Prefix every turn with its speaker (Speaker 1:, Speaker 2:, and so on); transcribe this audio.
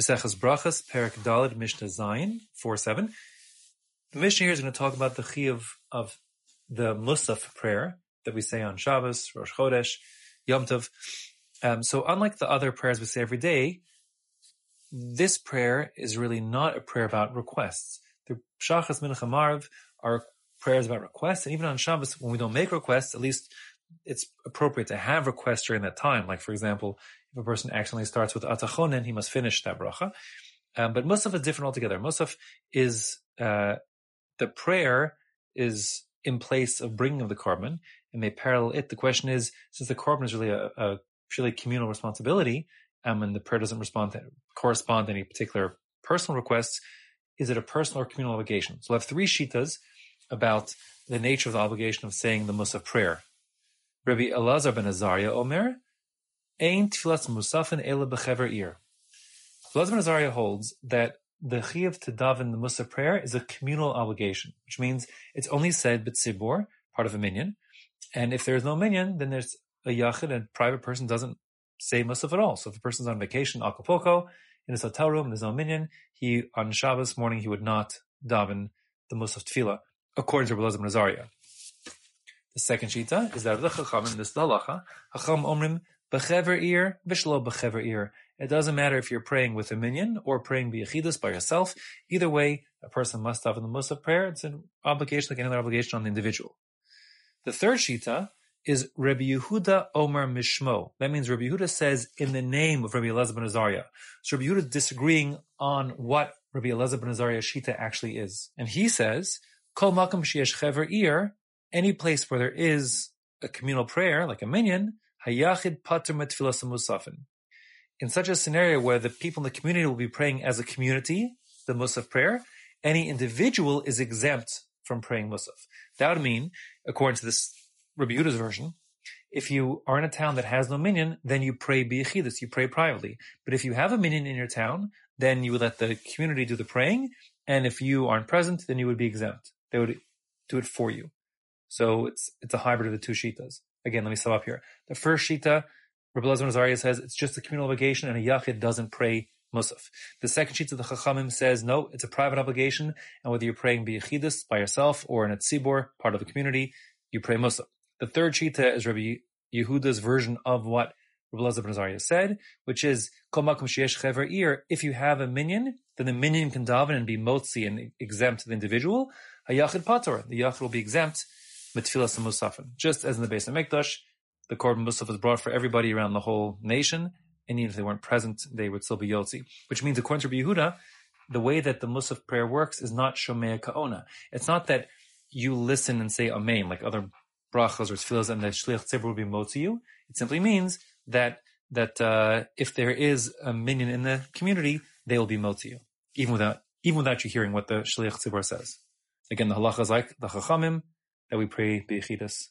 Speaker 1: Maseches Brachas, Perak Daled, Mishnah Zayin, 4-7. The Mishnah here is going to talk about the chiyuv of the Musaf prayer that we say on Shabbos, Rosh Chodesh, Yom Tov. Um, so unlike the other prayers we say every day, this prayer is really not a prayer about requests. The Shachas Mincha Maariv are prayers about requests, and even on Shabbos, when we don't make requests, at least it's appropriate to have requests during that time. Like, for example, if a person accidentally starts with Atah Chonen, he must finish that bracha. Um, but Musaf is different altogether. Musaf is, uh, the prayer is in place of bringing of the korban and they parallel it. The question is, since the korban is really a, a purely communal responsibility, um, and the prayer doesn't respond to, correspond to any particular personal requests, is it a personal or communal obligation? So I have three shitas about the nature of the obligation of saying the Musaf prayer. Rabbi Elazar ben Azariah Omer, Ein tfilas musafin ela bechever ir. Elazar ben Azariah holds that the chiyuv to daven the Musaf prayer is a communal obligation, which means it's only said b'tzibor, part of a minyan, and if there's no minyan, then there's a yachid, and private person doesn't say Musaf at all. So if a person's on vacation, Acapulco, in his hotel room, there's no minyan, he, on Shabbos morning, he would not daven the Musaf tefillah, according to Elazar ben Azariah. The second shita is that of the chachamim, this the halacha, chacham omrim bechever ir, vishlo bechever ir. It doesn't matter if you're praying with a minyan or praying biyachidus by yourself. Either way, a person must have the musaf prayer. It's an obligation like any other obligation on the individual. The third shita is Rabbi Yehuda Omer Mishmo. That means Rabbi Yehuda says in the name of Rabbi Elazar ben Azariah. So Rabbi Yehuda is disagreeing on what Rabbi Elazar ben Azariah shita actually is. And he says, Kol makam sheyesh chever ir, any place where there is a communal prayer, like a minyan, hayachid pater musafin. In such a scenario where the people in the community will be praying as a community, the musaf prayer, any individual is exempt from praying musaf. That would mean, according to this Rabbi Yehuda's version, if you are in a town that has no minyan, then you pray biyachidus, you pray privately. But if you have a minyan in your town, then you would let the community do the praying, and if you aren't present, then you would be exempt. They would do it for you. So it's it's a hybrid of the two shitas. Again, let me sum up here. The first shita, Rabbi Elazar Azariah says it's just a communal obligation and a yachid doesn't pray musaf. The second shita, the Chachamim says no, it's a private obligation, and whether you're praying biyachidus by yourself or in a tzibor, part of the community, you pray musaf. The third shita is Rabbi Yehuda's version of what Rabbi Elazar ben Azariah said, which is. If you have a minyan, then the minyan can daven and be motzi and exempt the individual. A yachid pator, the yachid will be exempt mitfilas and musafin. Just as in the Beis HaMikdash, the korban musaf was brought for everybody around the whole nation, and even if they weren't present, they would still be yotzi. Which means, according to Yehuda, the way that the musaf prayer works is not shomea k'oneh. It's not that you listen and say amen like other brachas or tefillas, and the shliach tzibur will be motzi you. It simply means that that uh, if there is a minyan in the community, they will be motzi you, even without even without you hearing what the shliach tzibur says. Again, the halacha is like the chachamim that we pray biyachidus